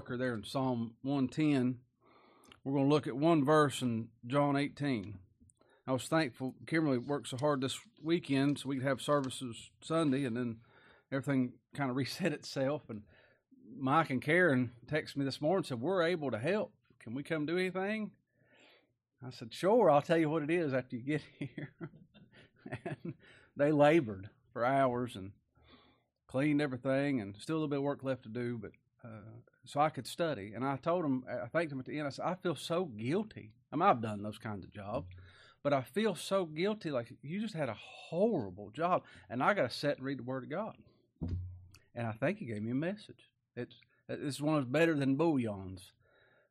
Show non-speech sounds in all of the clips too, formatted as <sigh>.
marker there in Psalm 110. We're going to look at one verse in John 18. I was thankful Kimberly worked so hard this weekend so we could have services Sunday and then everything kind of <laughs> reset itself. And Mike and Karen texted me this morning and said, We're able to help. Can we come do anything? I said, Sure, I'll tell you what it is after you get <laughs> here. and they labored for hours and cleaned everything and still a little bit of work left to do, but so I could study. And I told him, I thanked him at the end. I said, I feel so guilty. I mean, I've done those kinds of jobs, but I feel so guilty. Like you just had a horrible job, and I got to sit and read the Word of God. And I think He gave me a message. It's it's one of better than bouillons.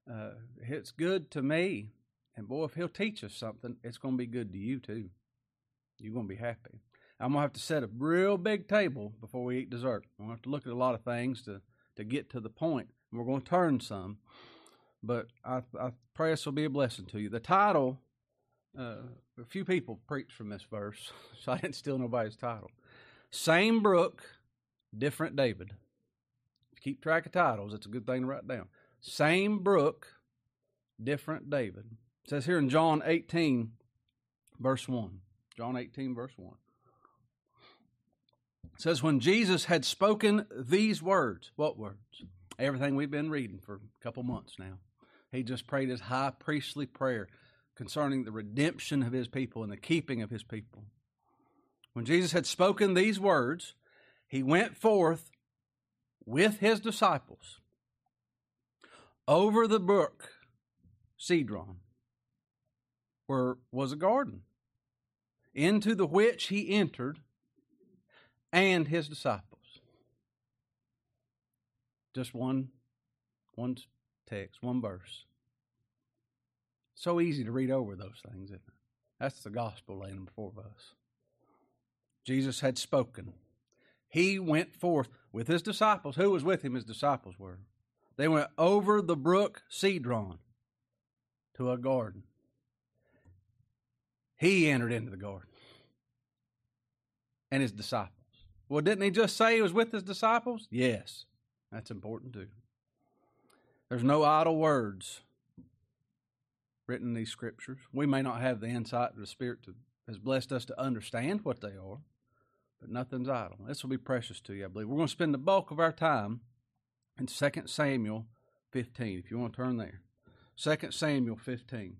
Uh, it's good to me, and boy, if He'll teach us something, it's going to be good to you too. You're going to be happy. I'm gonna have to set a real big table before we eat dessert. I'm gonna have to look at a lot of things to to get to the point. We're going to turn some, but I, I pray this will be a blessing to you. The title, uh, a few people preached from this verse, <laughs> so I didn't steal nobody's title. Same brook, different David. Keep track of titles, it's a good thing to write down. Same brook, different David. It says here in John 18, verse 1. John 18, verse 1. It says, When Jesus had spoken these words, what words? Everything we've been reading for a couple months now. He just prayed his high priestly prayer concerning the redemption of his people and the keeping of his people. When Jesus had spoken these words, he went forth with his disciples over the brook Cedron, where was a garden, into the which he entered and his disciples. Just one one text, one verse. So easy to read over those things, isn't it? That's the gospel laying before us. Jesus had spoken. He went forth with his disciples. Who was with him? His disciples were. They went over the brook Cedron to a garden. He entered into the garden and his disciples. Well, didn't he just say he was with his disciples? Yes, that's important too. There's no idle words written in these scriptures. We may not have the insight of the Spirit to, has blessed us to understand what they are, but nothing's idle. This will be precious to you, I believe. We're going to spend the bulk of our time in 2 Samuel 15, if you want to turn there. 2 Samuel 15.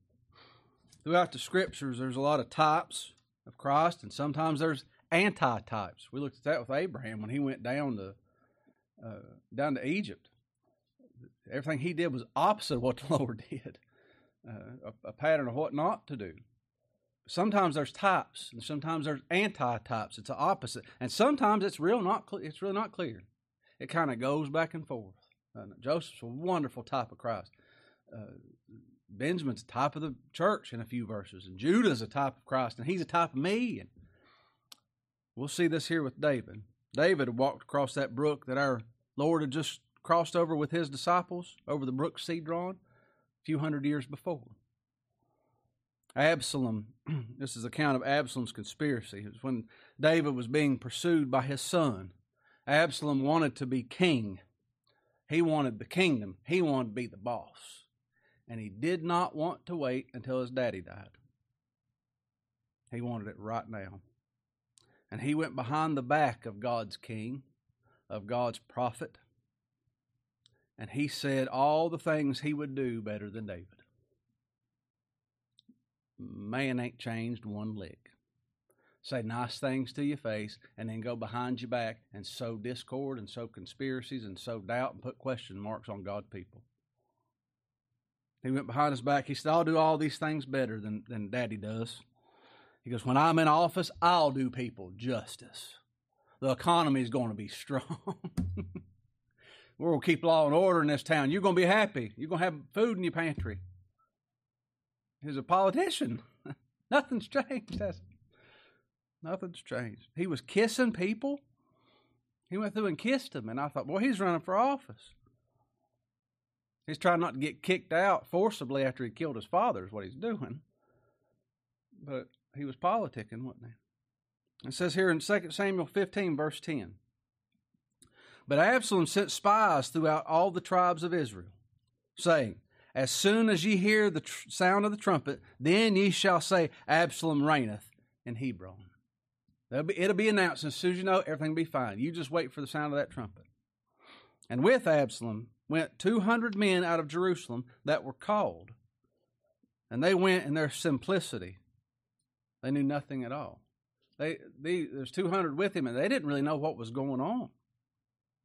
Throughout the scriptures, there's a lot of types of Christ, and sometimes there's anti-types. We looked at that with Abraham when he went down to uh, down to Egypt. Everything he did was opposite of what the <laughs> Lord did. Uh, a, a, pattern of what not to do. Sometimes there's types, and sometimes there's anti-types. It's the opposite, and sometimes it's real not. Cl- it's really not clear. It kind of goes back and forth. Uh, Joseph's a wonderful type of Christ. Uh, Benjamin's a type of the church in a few verses, and Judah's a type of Christ, and he's a type of me. And We'll see this here with David. David walked across that brook that our Lord had just crossed over with his disciples over the brook Cedron a few hundred years before. Absalom, <clears throat> this is account of Absalom's conspiracy. It was when David was being pursued by his son. Absalom wanted to be king. He wanted the kingdom. He wanted to be the boss. And he did not want to wait until his daddy died. He wanted it right now. And he went behind the back of God's king, of God's prophet, and he said all the things he would do better than David. Man ain't changed one lick. Say nice things to your face and then go behind your back and sow discord and sow conspiracies and sow doubt and put question marks on God people. He went behind his back. He said, I'll do all these things better than, than daddy does. He goes, When I'm in office, I'll do people justice. The economy is going to be strong. <laughs> We're going to keep law and order in this town. You're going to be happy. You're going to have food in your pantry. He's a politician. <laughs> Nothing's changed, it? Nothing's changed. He was kissing people. He went through and kissed them, and I thought, boy, he's running for office. He's trying not to get kicked out forcibly after he killed his father, is what he's doing. But he was politicking, wasn't he? It says here in 2 Samuel 15, verse 10. But Absalom sent spies throughout all the tribes of Israel, saying, As soon as ye hear the tr- sound of the trumpet, then ye shall say, Absalom reigneth in Hebron. Be, it'll be announced as soon as you know everything will be fine. You just wait for the sound of that trumpet. And with Absalom went 200 men out of Jerusalem that were called. And they went in their simplicity. They knew nothing at all. They, they there's 200 with him, and they didn't really know what was going on.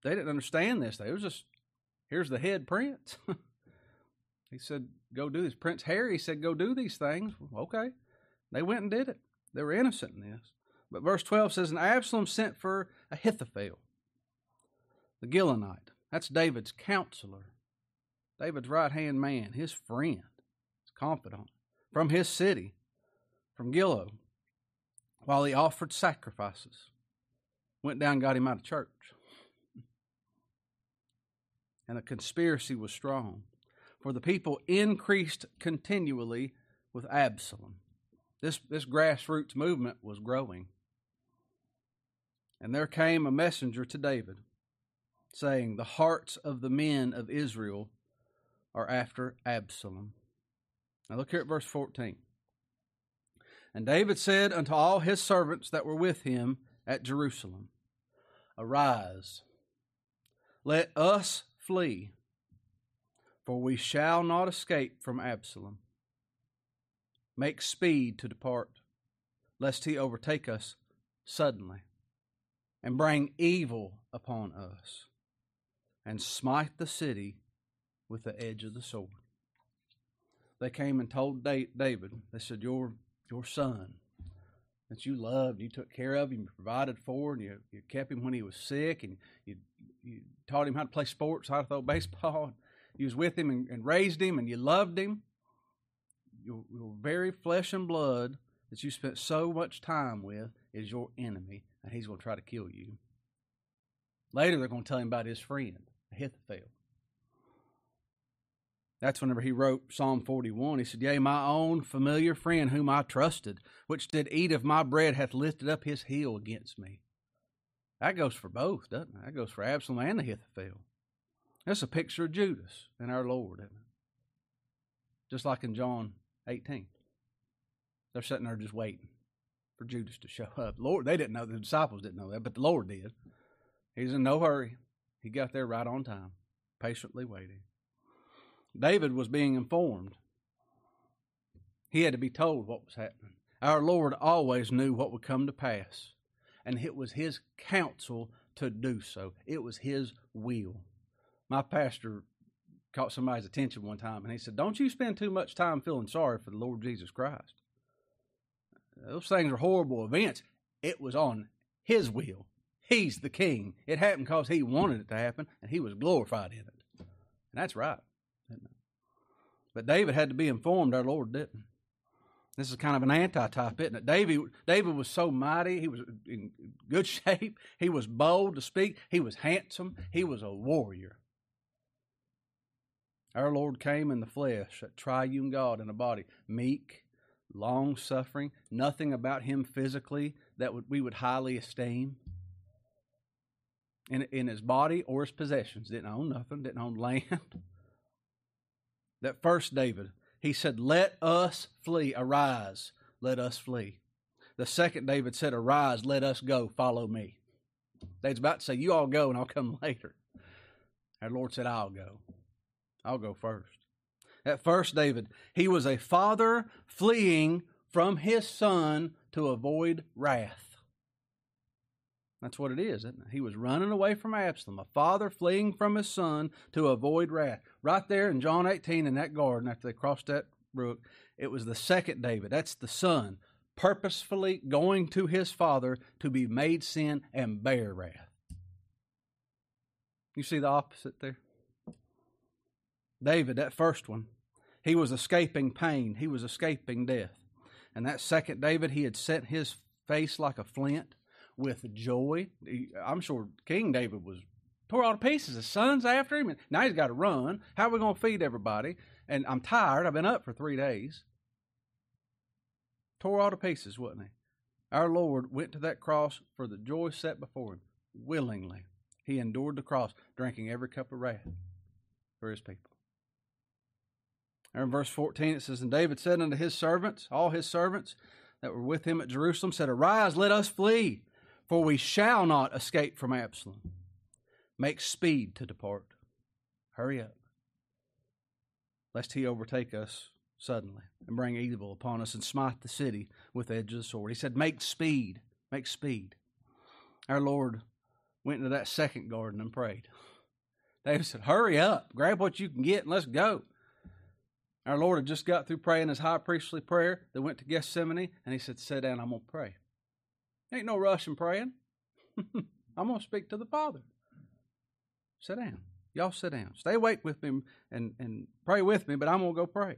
They didn't understand this. They was just, here's the head prince. <laughs> he said, go do this. Prince Harry said, go do these things. Okay. They went and did it. They were innocent in this. But verse 12 says, And Absalom sent for Ahithophel, the Gilonite. That's David's counselor, David's right hand man, his friend, his confidant, from his city, from Giloh, while he offered sacrifices. Went down got him out of church. And the conspiracy was strong, for the people increased continually with Absalom. This, this grassroots movement was growing. And there came a messenger to David saying, The hearts of the men of Israel are after Absalom. Now look here at verse 14. And David said unto all his servants that were with him at Jerusalem, Arise, let us flee, for we shall not escape from Absalom. Make speed to depart, lest he overtake us suddenly and bring evil upon us and smite the city with the edge of the sword. They came and told David, they said, Your, your son that you loved, you took care of him, you provided for, and you, you kept him when he was sick, and you, you taught him how to play sports, how to throw <laughs> baseball. You was with him and, and raised him, and you loved him. Your, your very flesh and blood that you spent so much time with is your enemy, and he's going to try to kill you. Later, they're going to tell him about his friend. Ahithophel. That's whenever he wrote Psalm 41. He said, Yea, my own familiar friend whom I trusted, which did eat of my bread, hath lifted up his heel against me. That goes for both, doesn't it? That goes for Absalom and Ahithophel. That's a picture of Judas and our Lord, isn't it? Just like in John 18. They're sitting there just waiting for Judas to show up. Lord, they didn't know, the disciples didn't know that, but the Lord did. He's in no hurry. He got there right on time, patiently waiting. David was being informed. He had to be told what was happening. Our Lord always knew what would come to pass, and it was His counsel to do so. It was His will. My pastor caught somebody's attention one time, and he said, Don't you spend too much time feeling sorry for the Lord Jesus Christ. Those things are horrible events. It was on His will. He's the king. It happened because he wanted it to happen, and he was glorified in it. And that's right. But David had to be informed, our Lord didn't. This is kind of an anti-type, isn't it? David, David was so mighty. He was in good <laughs> shape. He was bold to speak. He was handsome. He was a warrior. Our Lord came in the flesh, a triune God in a body, meek, long suffering, nothing about him physically that we would highly esteem in, in his body or his possessions. Didn't own nothing, didn't own <laughs> land. That first David, he said, Let us flee, arise, let us flee. The second David said, Arise, let us go, follow me. David's about to say, You all go and I'll come <laughs> later. Our Lord said, I'll go. I'll go first. At first, David, he was a father fleeing from his son to avoid wrath. That's what it is, isn't it? He was running away from Absalom, a father fleeing from his son to avoid wrath. Right there in John 18 in that garden after they crossed that brook, it was the second David. That's the son purposefully going to his father to be made sin and bear wrath. You see the opposite there? David, that first one, he was escaping pain, he was escaping death. And that second David, he had set his face like a flint with joy. I'm sure King David was tore all to pieces. His son's after him, now he's got to run. How are we going to feed everybody? And I'm tired. I've been up for three days. Tore all to pieces, wasn't he? Our Lord went to that cross for the joy set before him, willingly. He endured the cross, drinking every cup of wrath for his people. In verse 14 it says, And David said unto his servants, all his servants that were with him at Jerusalem, said, Arise, let us flee, for we shall not escape from Absalom. Make speed to depart. Hurry up, lest he overtake us suddenly and bring evil upon us and smite the city with the edge of the sword. He said, Make speed, make speed. Our Lord went into that second garden and prayed. David said, Hurry up, grab what you can get, and let's go. Our Lord had just got through praying his high priestly prayer. They went to Gethsemane, and he said, Sit down, I'm going to pray. Ain't no rush in praying. <laughs> I'm going to speak to the Father. Sit down. Y'all sit down. Stay awake with me and, and pray with me, but I'm going to go pray.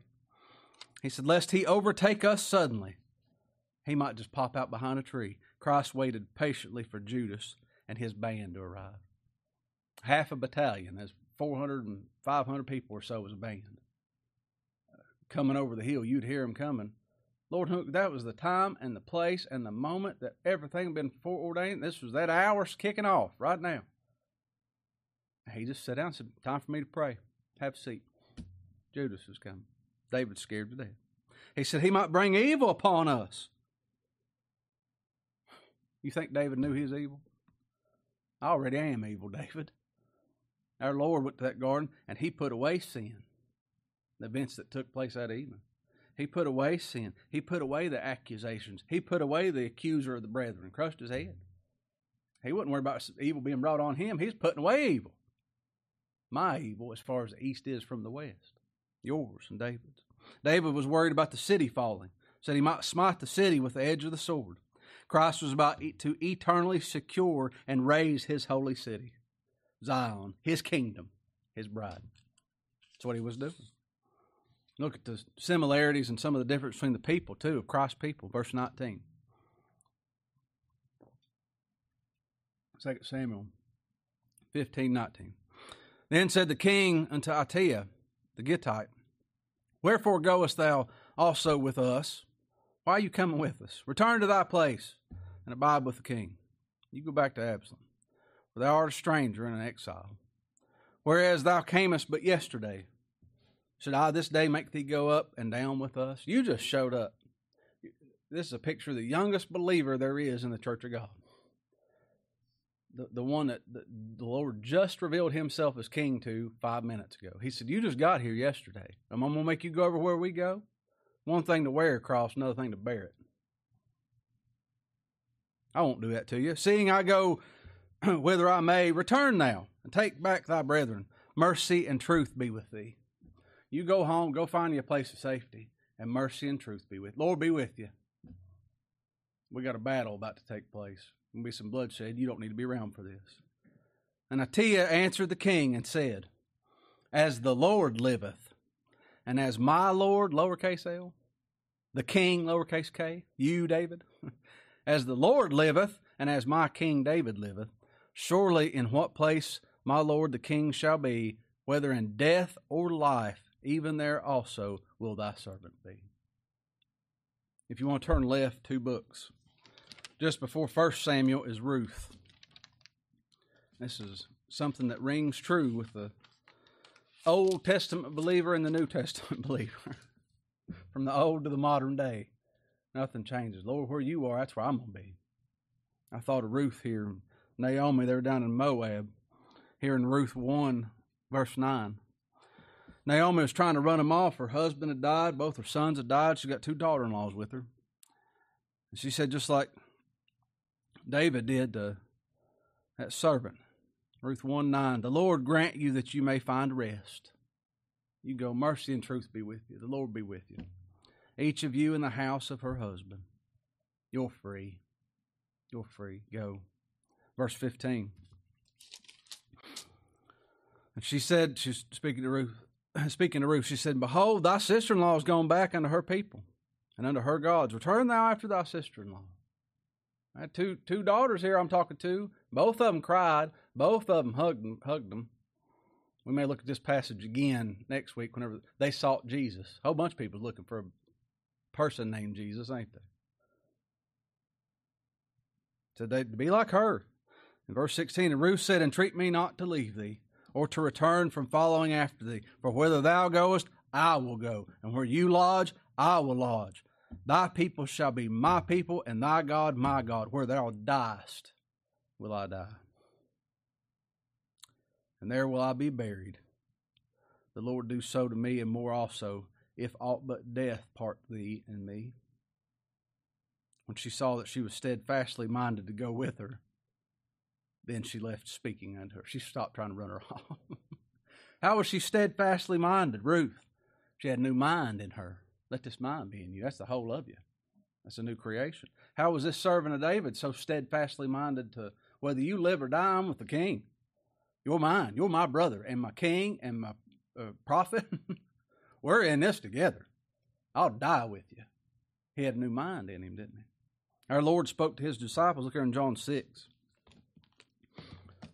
He said, Lest he overtake us suddenly, he might just pop out behind a tree. Christ waited patiently for Judas and his band to arrive. Half a battalion, as 400 and 500 people or so was a band. Coming over the hill, you'd hear them coming. Lord, that was the time and the place and the moment that everything had been foreordained. This was that hour's kicking off right now. He just sat down and said, Time for me to pray. Have a seat. Judas is coming. David's scared to death. He said, He might bring evil upon us. You think David knew was evil? I already am evil, David. Our Lord went to that garden and he put away sin, the events that took place that evening. He put away sin. He put away the accusations. He put away the accuser of the brethren, crushed his head. He wasn't worried about evil being brought on him. He's putting away evil. My evil, as far as the east is from the west. Yours and David's. David was worried about the city falling, said he might smite the city with the edge of the sword. Christ was about to eternally secure and raise his holy city, Zion, his kingdom, his bride. That's what he was doing. Look at the similarities and some of the difference between the people, too, of Christ's people. Verse 19. 2 Samuel 15, 19. Then said the king unto Ittai, the Gittite, Wherefore goest thou also with us? Why are you coming with us? Return to thy place and abide with the king. You go back to Absalom, for thou art a stranger and an exile. Whereas thou camest but yesterday, should I this day make thee go up and down with us? You just showed up. This is a picture of the youngest believer there is in the church of God. The, the one that the, the Lord just revealed himself as king to five minutes ago. He said, You just got here yesterday. Am I going to make you go over where we go? One thing to wear a cross, another thing to bear it. I won't do that to you. Seeing I go <clears throat> whither I may, return now and take back thy brethren. Mercy and truth be with thee. You go home, go find you a place of safety, and mercy and truth be with. You. Lord be with you. We got a battle about to take place. There'll be some bloodshed. You don't need to be around for this. And Ittai answered the king and said, As the Lord liveth, and as my Lord, lowercase l, the king, lowercase k, you, David, <laughs> as the Lord liveth, and as my king David liveth, surely in what place my Lord the king shall be, whether in death or life, even there also will thy servant be. If you want to turn left two books, just before First Samuel is Ruth. This is something that rings true with the Old Testament believer and the New Testament <laughs> believer. From the old to the modern day, nothing changes. Lord, where you are, that's where I'm going to be. I thought of Ruth here. Naomi, they're down in Moab. Here in Ruth 1, verse 9. Naomi was trying to run him off. Her husband had died. Both her sons had died. She's got two daughter in laws with her. And she said, just like David did to that servant, Ruth 1 9, the Lord grant you that you may find rest. You go, mercy and truth be with you. The Lord be with you. Each of you in the house of her husband. You're free. You're free. Go. Verse 15. And she said, she's speaking to Ruth, <clears throat> speaking to Ruth, she said, Behold, thy sister in law is gone back unto her people and unto her gods. Return thou after thy sister in law. I had two two daughters here I'm talking to. Both of them cried. Both of them hugged hugged them. We may look at this passage again next week whenever they sought Jesus. A whole bunch of people looking for a person named Jesus, ain't they? So they to be like her. In verse 16, and Ruth said, Entreat me not to leave thee, or to return from following after thee. For whither thou goest, I will go, and where you lodge, I will lodge. Thy people shall be my people, and thy God my God. Where thou diest, will I die. And there will I be buried. The Lord do so to me, and more also, if aught but death part thee and me. When she saw that she was steadfastly minded to go with her, then she left speaking unto her. She stopped trying to run her <laughs> off. How was she steadfastly minded? Ruth. She had a new mind in her. Let this mind be in you. That's the whole of you. That's a new creation. How was this servant of David so steadfastly minded to whether you live or die, I'm with the king. You're mine. You're my brother and my king and my uh, prophet. <laughs> We're in this together. I'll die with you. He had a new mind in him, didn't he? Our Lord spoke to his disciples. Look here in John 6.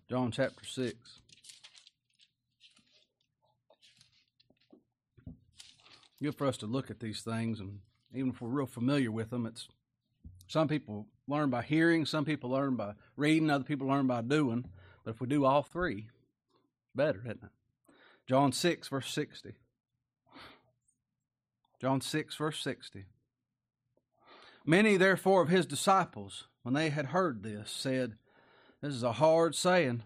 John chapter 6. Good for us to look at these things, and even if we're real familiar with them, it's some people learn by hearing, some people learn by reading, other people learn by doing. But if we do all three, better, isn't it? John 6, verse 60. John 6, verse 60. Many, therefore, of his disciples, when they had heard this, said, This is a hard saying.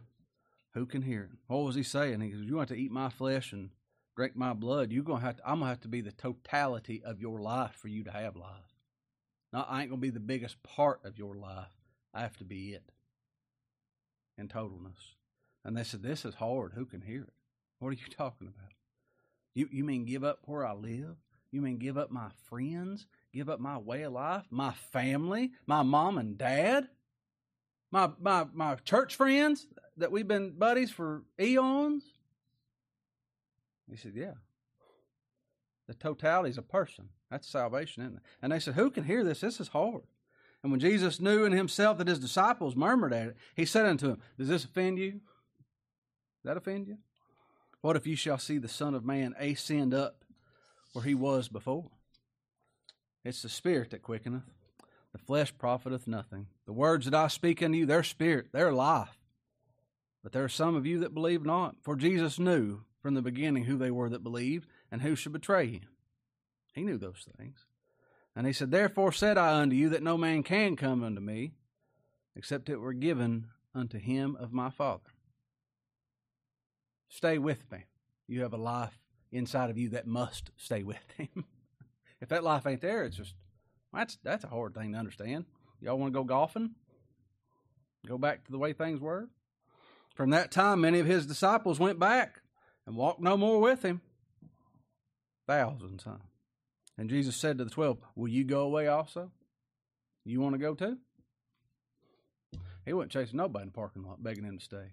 Who can hear it? What was he saying? He goes, You want to eat my flesh and drink my blood. You're gonna have to, I'm gonna have to be the totality of your life for you to have life. Not I ain't gonna be the biggest part of your life. I have to be it in totalness. And they said, This is hard. Who can hear it? What are you <laughs> talking about? You you mean give up where I live? You mean give up my friends? Give up my way of life? My family? My mom and dad? My my my church friends that we've been buddies for eons? He said, Yeah. The totality is a person. That's salvation, isn't it? And they said, Who can hear this? This is hard. And when Jesus knew in himself that his disciples murmured at it, he said unto them, Does this offend you? Does that offend you? What if you shall see the Son of Man ascend up where he was before? It's the Spirit that quickeneth, the flesh profiteth nothing. The words that I speak unto you, they're spirit, they're life. But there are some of you that believe not. For Jesus knew from the beginning who they were that believed and who should betray him. He knew those things. And he said, Therefore said I unto you that no man can come unto me except it were given unto him of my Father. Stay with me. You have a life inside of you that must stay with him. <laughs> if that life ain't there, it's just that's that's a hard thing to understand. Y'all want to go golfing? Go back to the way things were? From that time, many of his disciples went back and walked no more with him. Thousands, huh? And Jesus said to the twelve, Will you go away also? You want to go too? He wasn't chasing nobody in the parking lot, begging him to stay.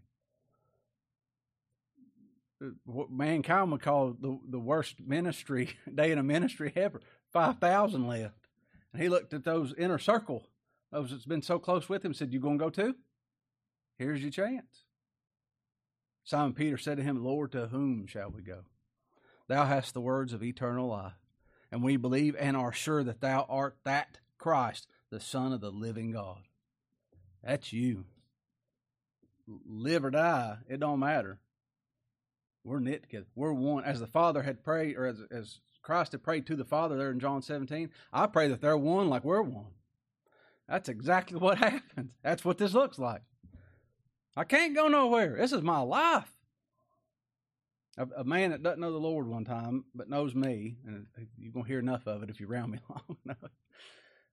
Uh, what mankind would call the, the worst ministry <laughs> day in a ministry ever. 5,000 left. And he looked at those inner circle, Oh, those that's been so close with him, said, You going to go too? Here's your chance. Simon Peter said to him, Lord, to whom shall we go? Thou hast the words of eternal life, and we believe and are sure that thou art that Christ, the Son of the living God. That's you. Live or die, it don't matter. We're knit together. We're one. As the Father had prayed, or as, as Christ had prayed to the Father there in John 17, I pray that they're one like we're one. That's exactly what <laughs> happens. That's what this looks like. I can't go nowhere. This is my life. A, a, man that doesn't know the Lord one time, but knows me, and you're going to hear enough of it if you're around me <laughs> long enough.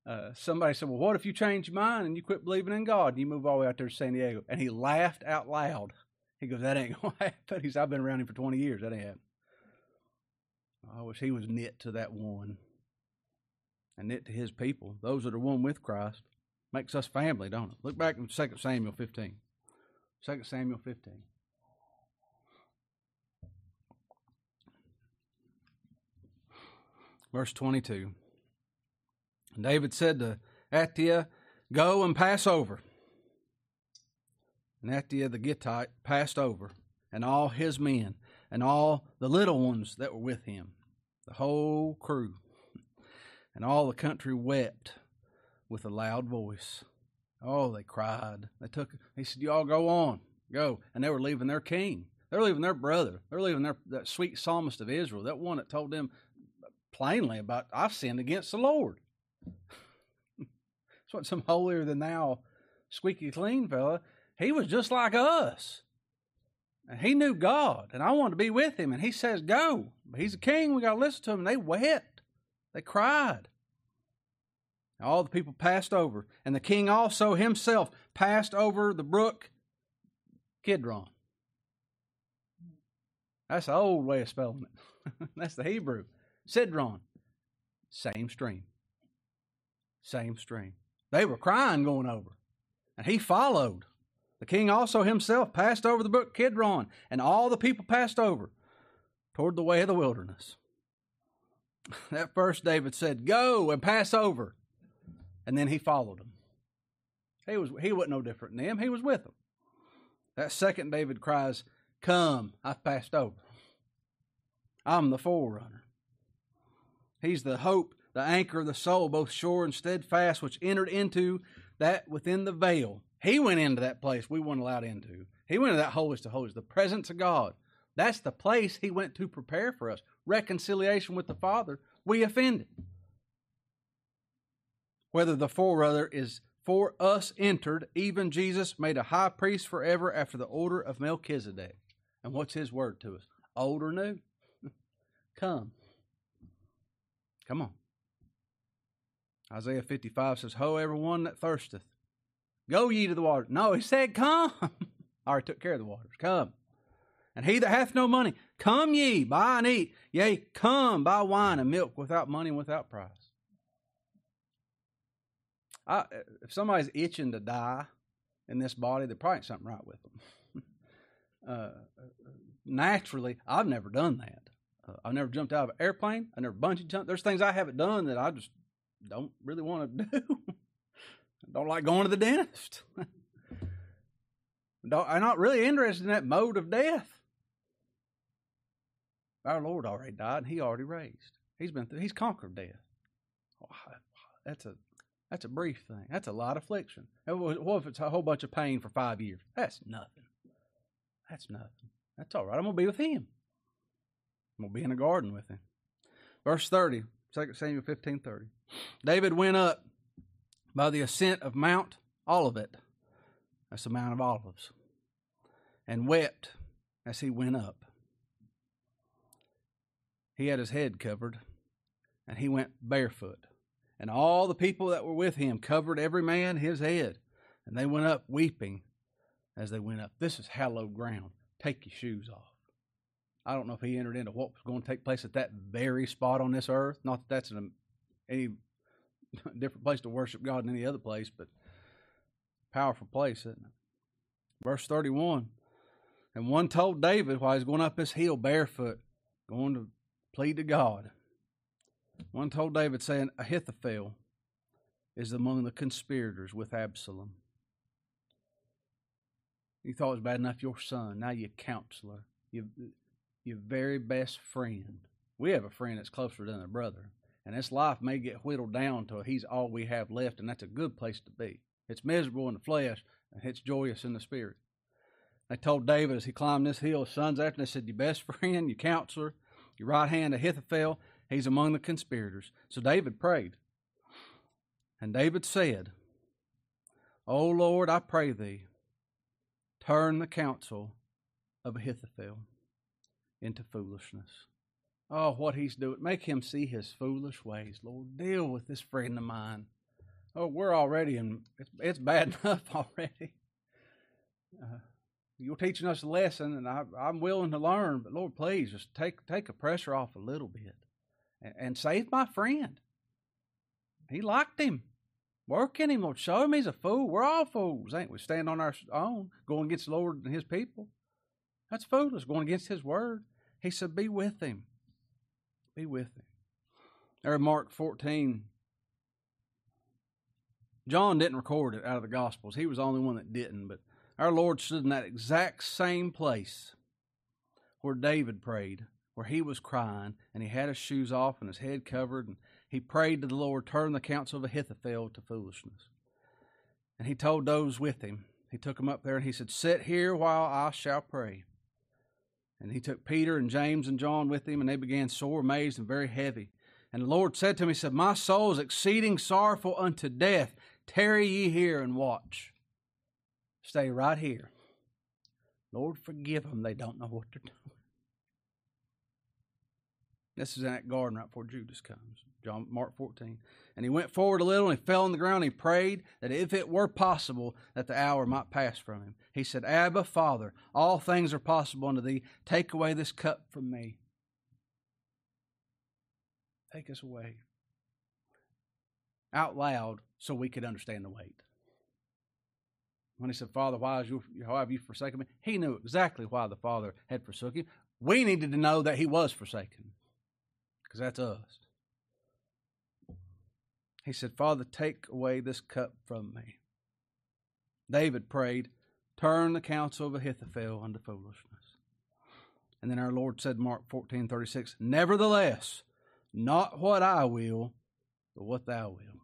Uh, somebody said, Well, what if you change your mind and you quit believing in God and you move all the way out there to San Diego? And he laughed out loud. He goes, That ain't <laughs> going to happen. He said, I've been around him for 20 years. That ain't happening. I wish he was knit to that one and knit to his people, those that are one with Christ. Makes us family, don't it? Look back in 2 Samuel 15. 2 Samuel 15. Verse 22. And David said to Ittai, Go and pass over. And Ittai the Gittite passed over, and all his men, and all the little ones that were with him, the whole crew. And all the country wept with a loud voice Oh, they cried. They took. He said, "You all go on, go," and they were leaving their king. They were leaving their brother. They were leaving their that sweet psalmist of Israel, that one that told them plainly about I've sinned against the Lord. <laughs> it's not some holier than thou, squeaky clean fella. He was just like us. And he knew God, and I wanted to be with him. And he says, Go. But He's a king. We got to listen to him. And they wept. They cried. All the people passed over. And the king also himself passed over the brook Kidron. That's the old way of spelling it. <laughs> That's the Hebrew. Cedron. Same stream. Same stream. They were crying going over. And he followed. The king also himself passed over the brook Kidron, and all the people passed over toward the way of the wilderness. <laughs> That first David said, Go and pass over. And then he followed them. He was he wasn't no different than them. He was with them. That second David cries, Come, I've passed over. I'm the forerunner. He's the hope, the anchor of the soul, both sure and steadfast, which entered into that within the veil. He went into that place we weren't allowed into. He went into that holiest of holies, the presence of God. That's the place he went to prepare for us. Reconciliation with the Father. We offended. Whether the forerunner is for us entered, even Jesus made a high priest forever after the order of Melchizedek. And what's his word to us? Old or new? <laughs> Come. Come on. Isaiah 55 says, Ho, everyone that thirsteth, go ye to the water. No, he said, Come. I <laughs> already took care of the waters. Come. And he that hath no money, come ye, buy and eat. Yea, come, buy wine and milk without money and without price. I, if somebody's itching to die in this body, there probably ain't something right with them. <laughs> uh, naturally, I've never done that. Uh, I've never jumped out of an airplane. I never bungee jumped. There's things I haven't done that I just don't really want to <laughs> do. I don't like going to the dentist. <laughs> I'm not really interested in that mode of death. Our Lord already died, and He already raised. He's been through, He's conquered death. That's a that's a brief thing. That's a lot of affliction. What if it's a whole bunch of pain for five years? That's nothing. That's nothing. That's all right. I'm gonna be with Him. I'm gonna be in the garden with Him. Verse 30, 2 Samuel 15 30. David went up by the ascent of Mount Olivet. That's the Mount of Olives. And wept as he went up. He had his head covered, and he went barefoot. And all the people that were with him covered every man his head. And they went up weeping as they went up. This is hallowed ground. Take your shoes off. I don't know if he entered into what was going to take place at that very spot on this earth. Not that that's an, any <laughs> different place to worship God than any other place, but powerful place, isn't it? Verse 31 And one told David while he's going up this hill barefoot, going to plead to God. One told David, saying, Ahithophel is among the conspirators with Absalom. You thought it was bad enough your son, now your counselor, your, your very best friend. We have a friend that's closer than a brother. And this life may get whittled down to he's all we have left, and that's a good place to be. It's miserable in the flesh, and it's joyous in the spirit. They told David as he climbed this hill, his sons after, they said, Your best <laughs> friend, your counselor, your right hand Ahithophel, he's among the conspirators. So David prayed. And David said, O Lord, I pray thee, turn the counsel of Ahithophel into foolishness. Oh, what he's doing. Make him see his foolish ways, Lord. Deal with this friend of mine. Oh, we're already in, it's, it's bad <laughs> enough already. Uh, you're teaching us a lesson, and I, am willing to learn, but Lord, please just take, take the pressure off a little bit and, and save my friend. He liked him. Work in him, Lord. Show him he's a fool. We're all fools, ain't we? Stand on our own, going against the Lord and his people. That's foolish, going against his word. He said, Be with him. Be with him. There Mark 14. John didn't record it out of the Gospels. He was the only one that didn't, but our Lord stood in that exact same place where David prayed, where he was crying, and he had his shoes off and his head covered, and he prayed to the Lord, turn the counsel of Ahithophel to foolishness. And he told those with him, he took them up there and he said, Sit here while I shall pray. And he took Peter and James and John with him, and they began sore amazed and very heavy. And the Lord said to him, He said, My soul is exceeding sorrowful unto death. Tarry ye here and watch. Stay right here. Lord, forgive them. They don't know what they're doing. This is in that garden right before Judas comes. John Mark 14. And he went forward a little and he fell on the ground and he prayed that if it were possible that the hour might pass from him. He said, Abba, Father, all things are possible unto thee. Take away this cup from me. Take us away. Out loud so we could understand the weight. When he said, Father, why, you, why have you forsaken me? He knew exactly why the Father had forsaken him. We needed to know that he was forsaken because that's us. He said, Father, take away this cup from me. David prayed, Turn the counsel of Ahithophel unto foolishness. And then our Lord said, Mark fourteen thirty six, Nevertheless, not what I will, but what thou wilt.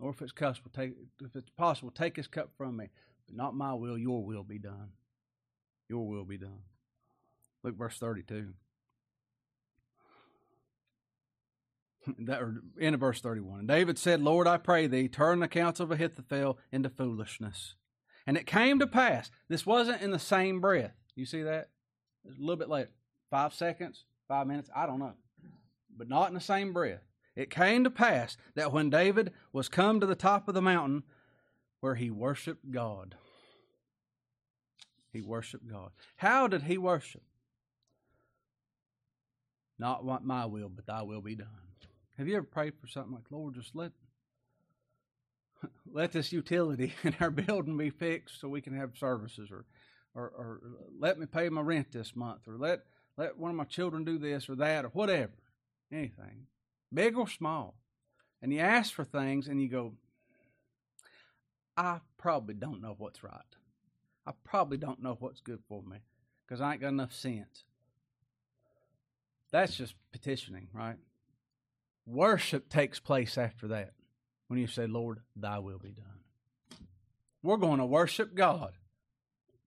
Or if it's possible, take, if it's possible, take this cup from me. But not my will, your will be done. Your will be done. Look verse 32. <laughs> that or in verse 31. David said, Lord, I pray thee, turn the counsel of Ahithophel into foolishness. And it came to pass, this wasn't in the same breath. You see that? A little bit later. Five seconds, five minutes, I don't know. But not in the same breath. It came to pass that when David was come to the top of the mountain where he worshiped God, he worshiped God. How did he worship? Not what my will, but thy will be done. Have you ever prayed for something like, Lord, just let <laughs> let this utility <laughs> in our building be fixed so we can have services, or, or, or let me pay my rent this month, or let let one of my children do this or that, or whatever, anything, big or small. And you ask for things, and you go, I probably don't know what's right. I probably don't know what's good for me because I ain't got enough sense. That's just petitioning, right? Worship takes place after that when you say, Lord, thy will be done. We're going to worship God.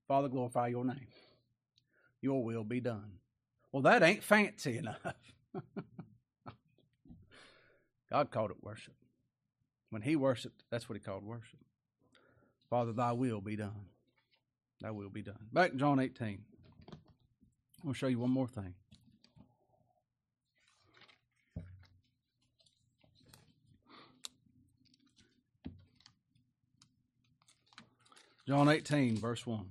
Father, glorify your name. Your will be done. Well, that ain't fancy enough. <laughs> God called it worship. When he worshiped, that's what he called worship. Father, thy will be done. Thy will be done. Back in John 18. I'm going to show you one more thing. John 18, verse 1.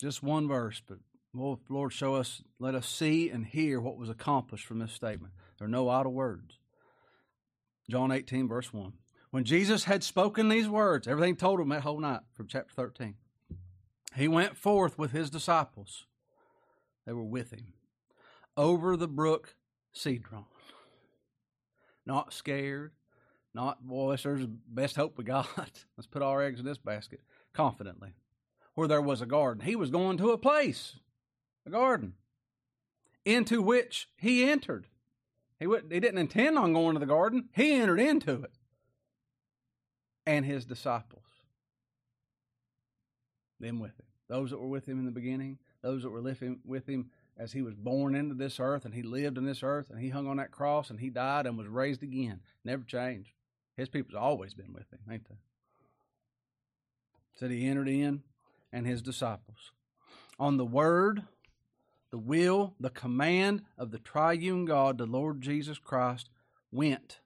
Just one verse, but Lord, show us, let us see and hear what was accomplished from this statement. There are no idle words. John 18, verse 1. When Jesus had spoken these words, everything told him that whole night from chapter 13, he went forth with his disciples. They were with him over the brook Cedron. Not scared, not, boy, there's the best hope we got. <laughs> Let's put our eggs in this basket confidently. Where there was a garden. He was going to a place, a garden, into which he entered. He, would, he didn't intend on going to the garden, he entered into it. And his disciples, them with him. Those that were with him in the beginning, those that were with him, with him as he was born into this earth and he lived in this earth and he hung on that cross and he died and was raised again. Never changed. His people's always been with him, ain't they? Said he entered in and his disciples. On the word, the will, the command of the triune God, the Lord Jesus Christ, went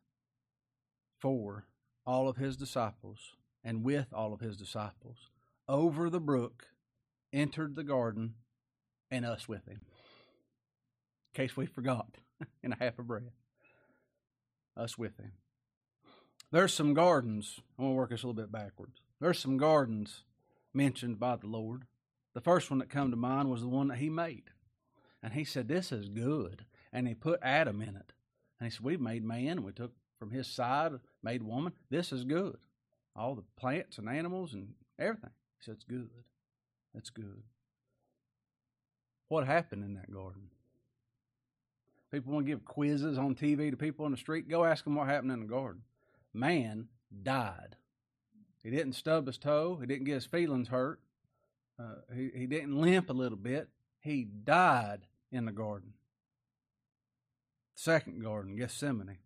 for all of his disciples and with all of his disciples over the brook, entered the garden, and us with him in case we forgot <laughs> in a half a breath. Us with him. There's some gardens. I'm going to work this a little bit backwards. There's some gardens mentioned by the Lord. The first one that come to mind was the one that he made. And he said, This is good. And he put Adam in it. And he said, We've made man. We took from his side, made woman. This is good. All the plants and animals and everything. He said, It's good. It's good. what happened in that garden. People want to give quizzes on TV to people on the street. Go ask them what happened in the garden. Man died. He didn't stub his toe. He didn't get his feelings hurt. Uh, he, he didn't limp a little bit. He died in the garden. Second garden, Gethsemane.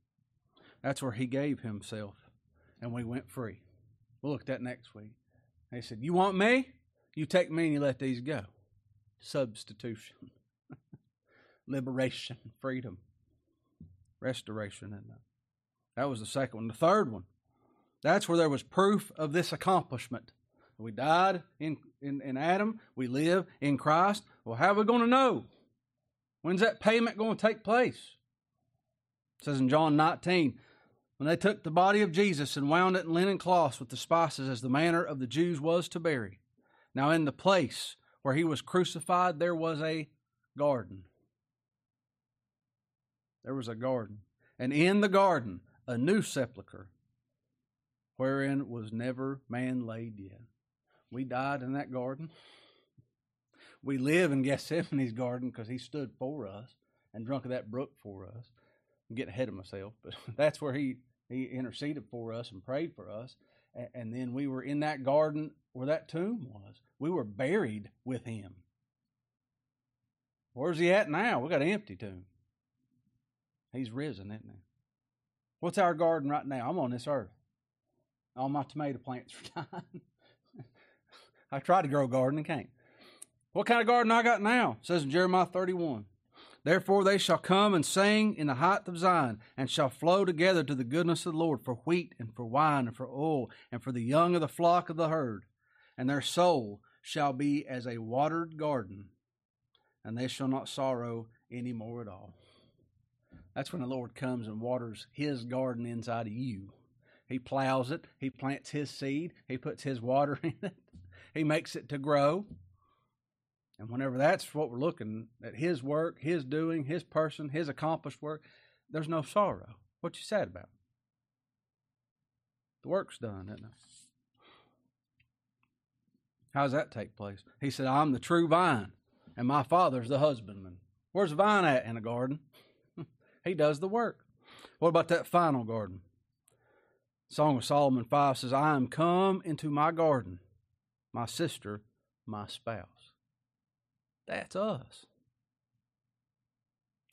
That's where he gave himself, and we went free. We'll look at that next week. He said, You want me? You take me and you let these go. Substitution, <laughs> liberation, freedom, restoration. And uh, that was the second one. The third one, that's where there was proof of this accomplishment. We died in, in, in Adam, we live in Christ. Well, how are we going to know? When's that payment going to take place? It says in John 19, when they took the body of Jesus and wound it in linen cloths with the spices, as the manner of the Jews was to bury. Now, in the place where he was crucified, there was a garden. There was a garden. And in the garden, a new sepulchre, wherein was never man laid yet. We died in that garden. We live in Gethsemane's <laughs> garden because he stood for us and drunk of that brook for us. I'm getting ahead of myself, <laughs> but that's where he, he interceded for us and prayed for us. And, and then we were in that garden where that tomb was. We were buried with him. Where's he at now? We got an empty tomb. He's risen, isn't he? What's our garden right now? I'm on this earth. All my tomato plants are <laughs> dying. I tried to grow a garden and can't. What kind of garden I got now? Says in Jeremiah 31. Therefore they shall come and sing in the height of Zion, and shall flow together to the goodness of the Lord for wheat and for wine and for oil and for the young of the flock of the herd. And their soul shall be as a watered garden, and they shall not sorrow any more at all. That's when the Lord comes and waters His garden inside of you. He plows it, He plants His seed, He puts His water <laughs> in it, He makes it to grow. And whenever that's what we're looking at His work, His doing, His person, His accomplished work, there's no sorrow. What you sad about? The work's done, isn't it? How does that take place? He said, I'm the true vine, and my father's the husbandman. Where's the vine at in the garden? He does the work. What about that final garden? Song of Solomon 5 says, I am come into my garden, my sister, my spouse. That's us.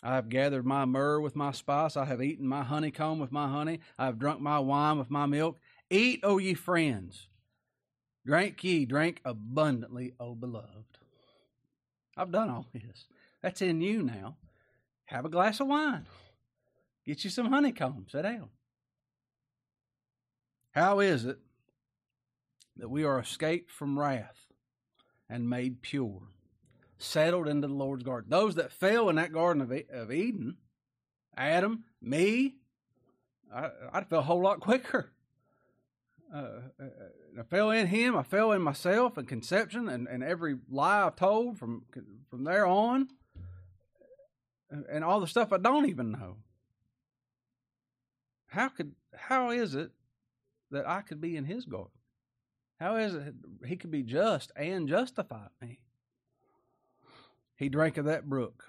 I have gathered my myrrh with my spice. I have eaten my honeycomb with my honey. I have drunk my wine with my milk. Eat, O ye friends. Drink ye, drink abundantly, O beloved. I've done all this. That's in you now. Have a glass of wine. Get you some honeycomb. Sit down. How is it that we are escaped from wrath and made pure? settled into the Lord's garden. Those that fell in that Garden of, of Eden, Adam, me, I, I'd feel a whole lot quicker. Uh, uh, I fell in him. I fell in myself and conception and, and every lie I've told from from there on, and all the stuff I don't even know. How could how is it that I could be in His garden? How is it He could be just and justify me? He drank of that brook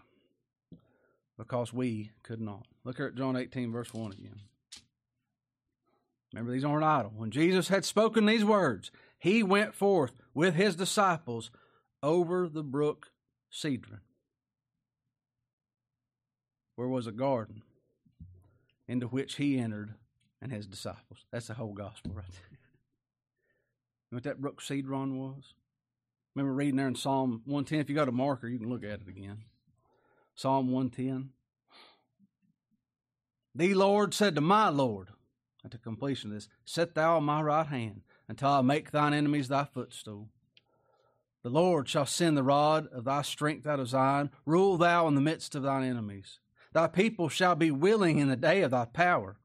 because we could not. Look here at John 18, verse 1 again. Remember, these aren't idle. When Jesus had spoken these words, he went forth with his disciples over the brook Cedron, where was a garden into which he entered and his disciples. That's the whole gospel right there. You know what that brook Cedron was? Remember reading there in Psalm 110? If you got a marker, you can look at it again. Psalm 110. The Lord said to my Lord, at the completion of this, Set thou on my right hand until I make thine enemies thy footstool. The Lord shall send the rod of thy strength out of Zion. Rule thou in the midst of thine enemies. Thy people shall be willing in the day of thy power,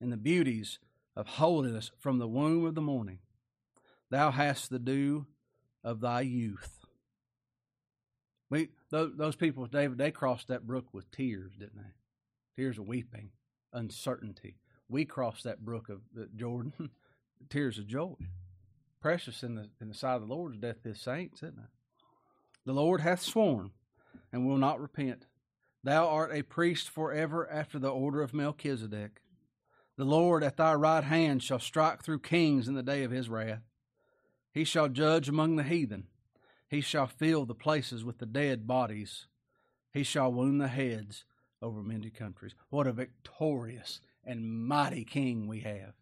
in the beauties of holiness from the womb of the morning. Thou hast the dew of thy youth. We those people, David, they crossed that brook with tears, didn't they? Tears of weeping, uncertainty. We crossed that brook of uh, Jordan, <laughs> tears of joy. Precious in the in the sight of the Lord is death his saints, isn't it? The Lord hath sworn and will not repent. Thou art a priest forever after the order of Melchizedek. The Lord at thy right hand shall strike through kings in the day of his wrath. He shall judge among the heathen. He shall fill the places with the dead bodies. He shall wound the heads over many countries. What a victorious and mighty king we have.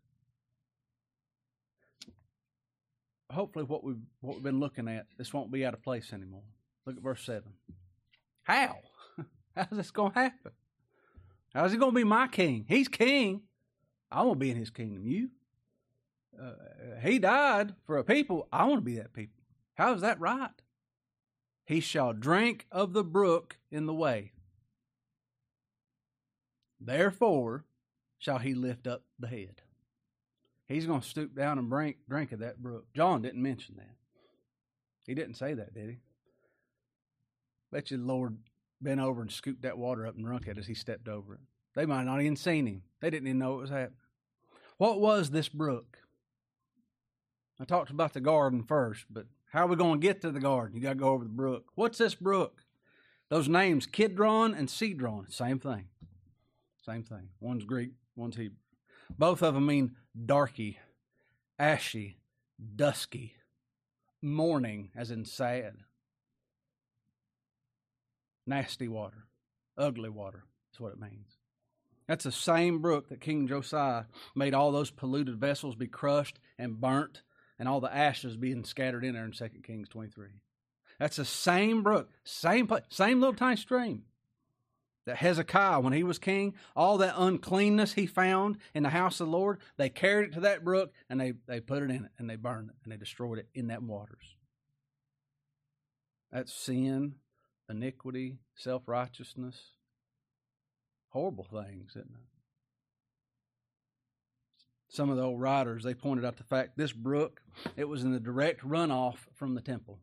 Hopefully, what we've, what we've been looking at, this won't be out of place anymore. Look at verse 7. How? How's this going to happen? How's he going to be my king? He's king. I want to be in his kingdom. You? Uh, he died for a people. I want to be that people. How is that right? He shall drink of the brook in the way. Therefore shall he lift up the head. He's going to stoop down and drink, drink of that brook. John didn't mention that. He didn't say that, did he? Bet you the Lord bent over and scooped that water up and drunk it as he stepped over it. They might not even seen him. They didn't even know it was happening. What was this brook? I talked about the garden first, but how are we going to get to the garden? You got to go over the brook. What's this brook? Those names, Kidron and Cedron, same thing. Same thing. One's Greek, one's Hebrew. Both of them mean darky, ashy, dusky, mourning, as in sad. Nasty water, ugly water, is what it means. That's the same brook that King Josiah made all those polluted vessels be crushed and burnt and all the ashes being scattered in there in 2 Kings 23. That's the same brook, same same little tiny stream that Hezekiah, when he was king, all that uncleanness he found in the house of the Lord, they carried it to that brook and they, they put it in it and they burned it and they destroyed it in that waters. That's sin, iniquity, self righteousness. Horrible things, isn't it? Some of the old writers they pointed out the fact this brook it was in the direct runoff from the temple.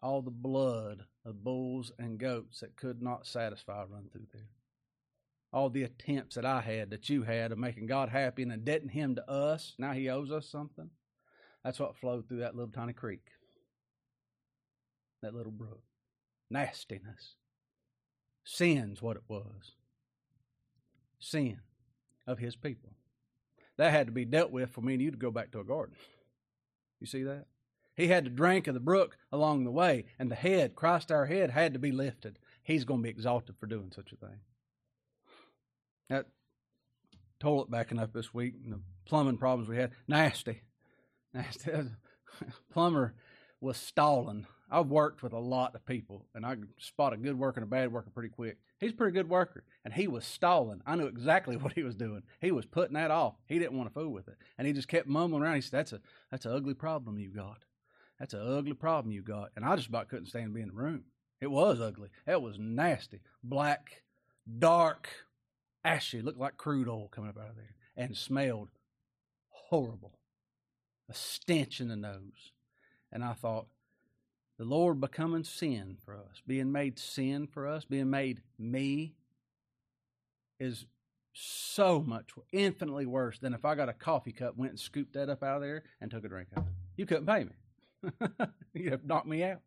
All the blood of bulls and goats that could not satisfy run through there. All the attempts that I had, that you had, of making God happy and indebting Him to us, now He owes us something. That's what flowed through that little tiny creek, that little brook. Nastiness. Sin's what it was. Sin of His people. That had to be dealt with for me and you to go back to a garden. You see that? He had to drink of the brook along the way, and the head, Christ our head, had to be lifted. He's going to be exalted for doing such a thing. That toilet backing up this week, and the plumbing problems we had, nasty. Nasty. <laughs> Plumber was stalling. I've worked with a lot of people, and I spot a good worker and a bad worker pretty quick. He's a pretty good worker, and he was stalling. I knew exactly <laughs> what he was doing. He was putting that off. He didn't want to fool with it, and he just kept mumbling around. He said, "That's a that's an ugly problem you got." That's an ugly problem you got. And I just about couldn't stand to be in the room. It was ugly. It was nasty. Black, dark, ashy. Looked like crude oil coming up out of there. And smelled horrible. A stench in the nose. And I thought, the Lord becoming sin for us, being made sin for us, being made me, is so much infinitely worse than if I got a coffee cup, went and scooped that up out of there, and took a drink of it. You couldn't pay me. <laughs> You'd have knocked me out.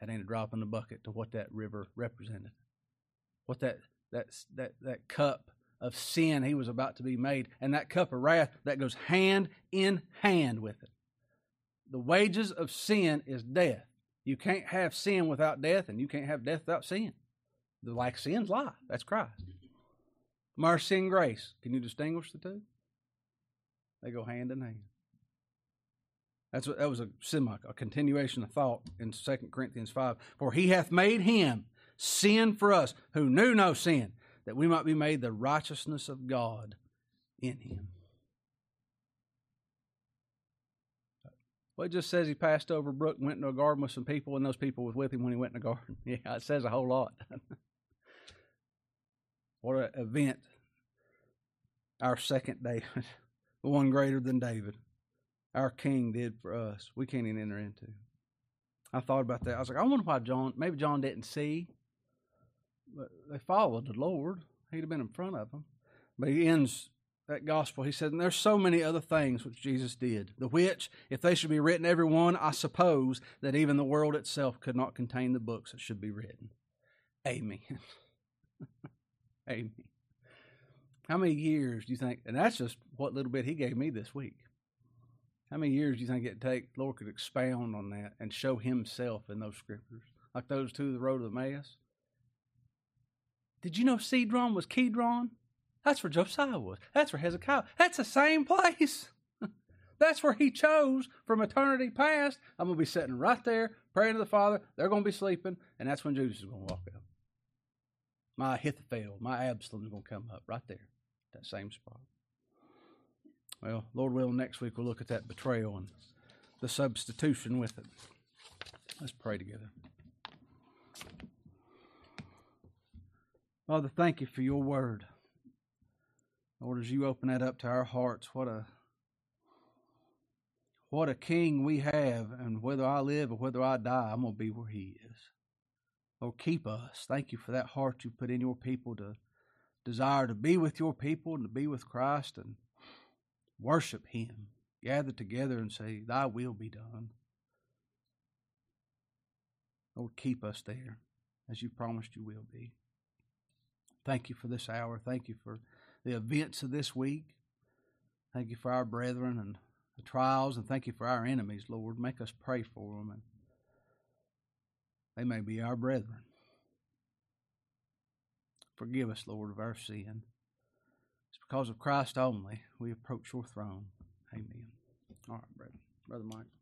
That ain't a drop in the bucket to what that river represented. What that that that that cup of sin he was about to be made, and that cup of wrath that goes hand in hand with it. The wages of sin is death. You can't have sin without death, and you can't have death without sin. The like sin's life. That's Christ. Mercy and grace. Can you distinguish the two? They go hand in hand. That's what, that was a semi a continuation of thought in 2 Corinthians 5. For he hath made him sin for us who knew no sin, that we might be made the righteousness of God in him. Well, it just says he passed over brook and went into a garden with some people, and those people was with him when he went in the garden. <laughs> Yeah, it says a whole lot. <laughs> what an event. Our second David, <laughs> the one greater than David our King did for us, we can't even enter into. I thought about that. I was like, I wonder why John, maybe John didn't see, but they followed the Lord. He'd have been in front of them. But he ends that gospel, he said, and there's so many other things which Jesus did, the which, if they should be written every one, I suppose that even the world itself could not contain the books that should be written. Amen. <laughs> Amen. How many years do you think, and that's just what little bit he gave me this week. How many years do you think it'd take Lord could expound on that and show himself in those scriptures? Like those two, the road of Emmaus? Did you know Cedron was Kedron? That's where Josiah was. That's where Hezekiah. That's the same place. <laughs> That's where he chose from eternity past. I'm going to be sitting right there praying to the Father. They're going to be sleeping, and that's when Jesus is going to walk up. My Ahithophel, my Absalom is going to come up right there, that same spot. Well, Lord willing, next week we'll look at that betrayal and the substitution with it. Let's pray together. Father, thank you for your word. Lord, as you open that up to our hearts, what a what a king we have, and whether I live or whether I die, I'm gonna be where he is. Lord, keep us. Thank you for that heart you put in your people to desire to be with your people and to be with Christ and worship him. Gather together and say, Thy will be done. Lord, keep us there as you promised you will be. Thank you for this hour. Thank you for the events of this week. Thank you for our brethren and the trials, and thank you for our enemies, Lord. Make us pray for them, and they may be our brethren. Forgive us, Lord, of our sin. It's because of Christ only we approach your throne. Amen. All right, brother. Brother Mike.